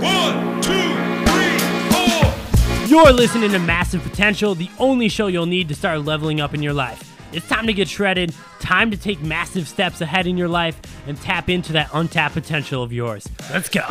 One, two, three, four. You're listening to Massive Potential, the only show you'll need to start leveling up in your life. It's time to get shredded, time to take massive steps ahead in your life, and tap into that untapped potential of yours. Let's go.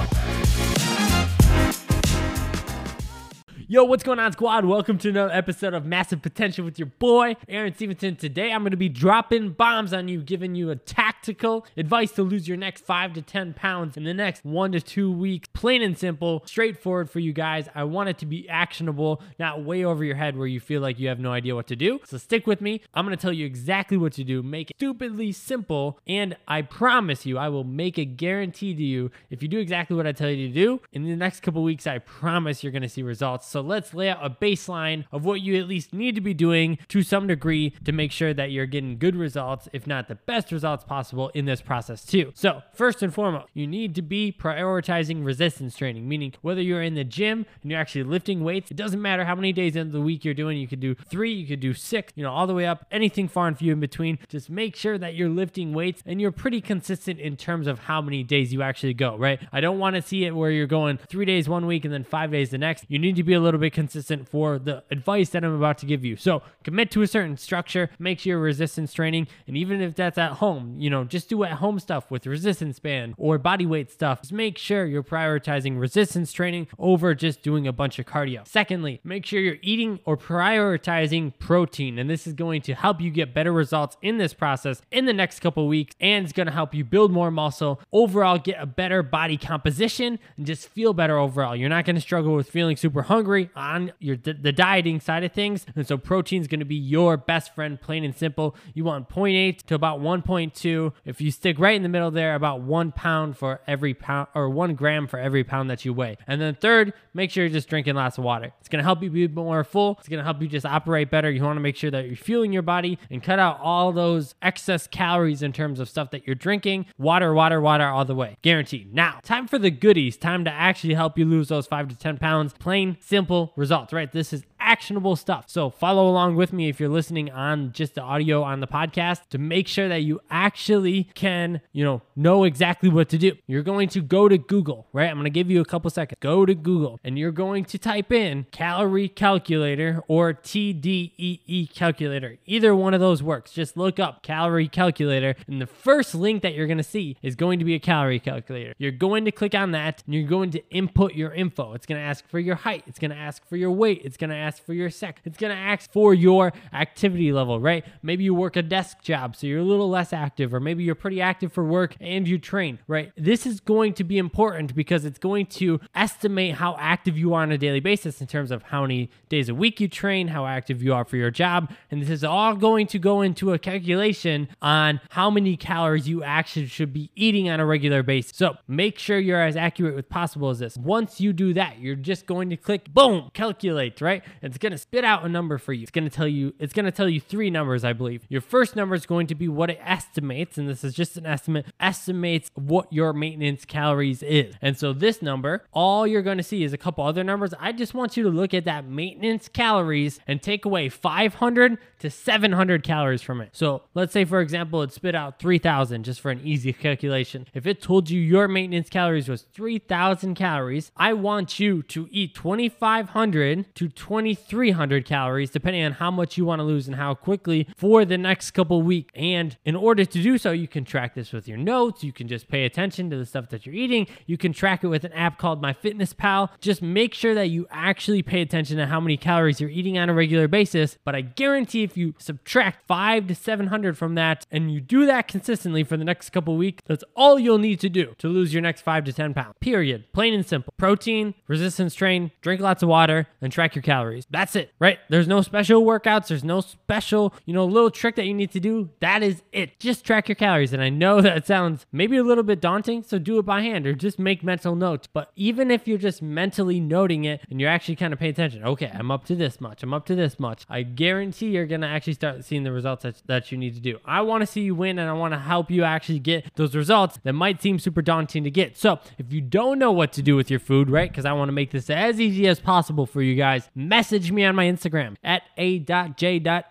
Yo, what's going on, squad? Welcome to another episode of Massive Potential with your boy, Aaron Stephenson. Today, I'm going to be dropping bombs on you, giving you a tactical advice to lose your next five to 10 pounds in the next one to two weeks. Plain and simple, straightforward for you guys. I want it to be actionable, not way over your head where you feel like you have no idea what to do. So stick with me. I'm going to tell you exactly what to do, make it stupidly simple, and I promise you, I will make a guarantee to you if you do exactly what I tell you to do in the next couple weeks, I promise you're going to see results. So let's lay out a baseline of what you at least need to be doing to some degree to make sure that you're getting good results, if not the best results possible in this process too. So, first and foremost, you need to be prioritizing resistance training, meaning whether you're in the gym and you're actually lifting weights, it doesn't matter how many days in the week you're doing. You could do three, you could do six, you know, all the way up, anything far and few in between. Just make sure that you're lifting weights and you're pretty consistent in terms of how many days you actually go, right? I don't want to see it where you're going three days one week and then five days the next. You need to be a little bit consistent for the advice that I'm about to give you. So commit to a certain structure, make sure your resistance training, and even if that's at home, you know, just do at home stuff with resistance band or body weight stuff. Just make sure you're prioritizing resistance training over just doing a bunch of cardio. Secondly, make sure you're eating or prioritizing protein, and this is going to help you get better results in this process in the next couple weeks, and it's going to help you build more muscle, overall get a better body composition, and just feel better overall. You're not going to struggle with feeling super hungry on your the dieting side of things, and so protein is going to be your best friend, plain and simple. You want 0.8 to about 1.2. If you stick right in the middle there, about one pound for every pound or one gram for every pound that you weigh. And then third, make sure you're just drinking lots of water. It's going to help you be more full. It's going to help you just operate better. You want to make sure that you're fueling your body and cut out all those excess calories in terms of stuff that you're drinking. Water, water, water all the way. Guaranteed. Now, time for the goodies. Time to actually help you lose those five to 10 pounds. Plain, simple results, right? This is actionable stuff. So follow along with me if you're listening on just the audio on the podcast to make sure that you actually can, you know, know exactly what to do. You're going to go to Google, right? I'm going to give you a couple seconds. Go to Google and you're going to type in calorie calculator or TDEE calculator. Either one of those works. Just look up calorie calculator and the first link that you're going to see is going to be a calorie calculator. You're going to click on that and you're going to input your info. It's going to ask for your height, it's going to ask for your weight, it's going to ask for your sex. It's going to ask for your activity level, right? Maybe you work a desk job, so you're a little less active, or maybe you're pretty active for work and you train, right? This is going to be important because it's going to estimate how active you are on a daily basis in terms of how many days a week you train, how active you are for your job. And this is all going to go into a calculation on how many calories you actually should be eating on a regular basis. So make sure you're as accurate as possible as this. Once you do that, you're just going to click boom, calculate, right? It's going to spit out a number for you. It's going to tell you it's going to tell you three numbers, I believe. Your first number is going to be what it estimates, and this is just an estimate, estimates what your maintenance calories is. And so this number, all you're going to see is a couple other numbers. I just want you to look at that maintenance calories and take away 500 to 700 calories from it. So let's say, for example, it spit out 3,000 just for an easy calculation. If it told you your maintenance calories was 3,000 calories, I want you to eat 2,500 to 2,300 calories, depending on how much you want to lose and how quickly for the next couple weeks. And in order to do so, you can track this with your notes. You can just pay attention to the stuff that you're eating. You can track it with an app called MyFitnessPal. Just make sure that you actually pay attention to how many calories you're eating on a regular basis. But I guarantee if you subtract five to 700 from that and you do that consistently for the next couple weeks, that's all you'll need to do to lose your next five to 10 pounds. Period. Plain and simple. Protein, resistance train, drink lots of water, and track your calories. That's it, right? There's no special workouts. There's no special, you know, little trick that you need to do. That is it. Just track your calories. And I know that sounds maybe a little bit daunting, so do it by hand or just make mental notes. But even if you're just mentally noting it and you're actually kind of paying attention, okay, I'm up to this much, I'm up to this much, I guarantee you're going to actually start seeing the results that, that you need to do. I want to see you win and I want to help you actually get those results that might seem super daunting to get. So if you don't know what to do with your food, right? Because I want to make this as easy as possible for you guys, message message me on my Instagram at a.j.steph,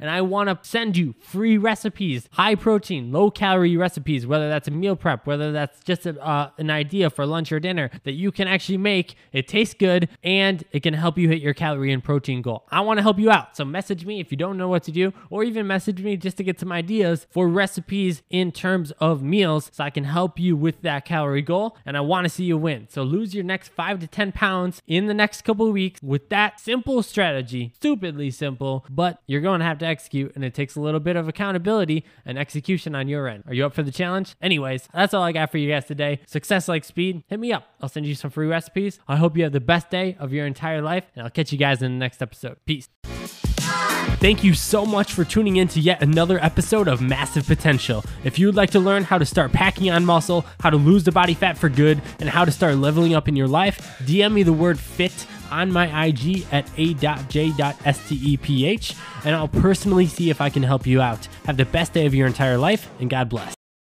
and I want to send you free recipes, high protein, low calorie recipes, whether that's a meal prep, whether that's just a, uh, an idea for lunch or dinner that you can actually make. It tastes good and it can help you hit your calorie and protein goal. I want to help you out. So message me if you don't know what to do, or even message me just to get some ideas for recipes in terms of meals so I can help you with that calorie goal. And I want to see you win. So lose your next five to 10 pounds in the next couple of weeks with that simple strategy. Stupidly simple, but you're going to have to execute, and it takes a little bit of accountability and execution on your end. Are you up for the challenge? Anyways, that's all I got for you guys today. Success like speed, hit me up. I'll send you some free recipes. I hope you have the best day of your entire life, and I'll catch you guys in the next episode. Peace. Thank you so much for tuning in to yet another episode of Massive Potential. If you would like to learn how to start packing on muscle, how to lose the body fat for good, and how to start leveling up in your life, DM me the word FIT on my IG at a.j.steph, and I'll personally see if I can help you out. Have the best day of your entire life, and God bless.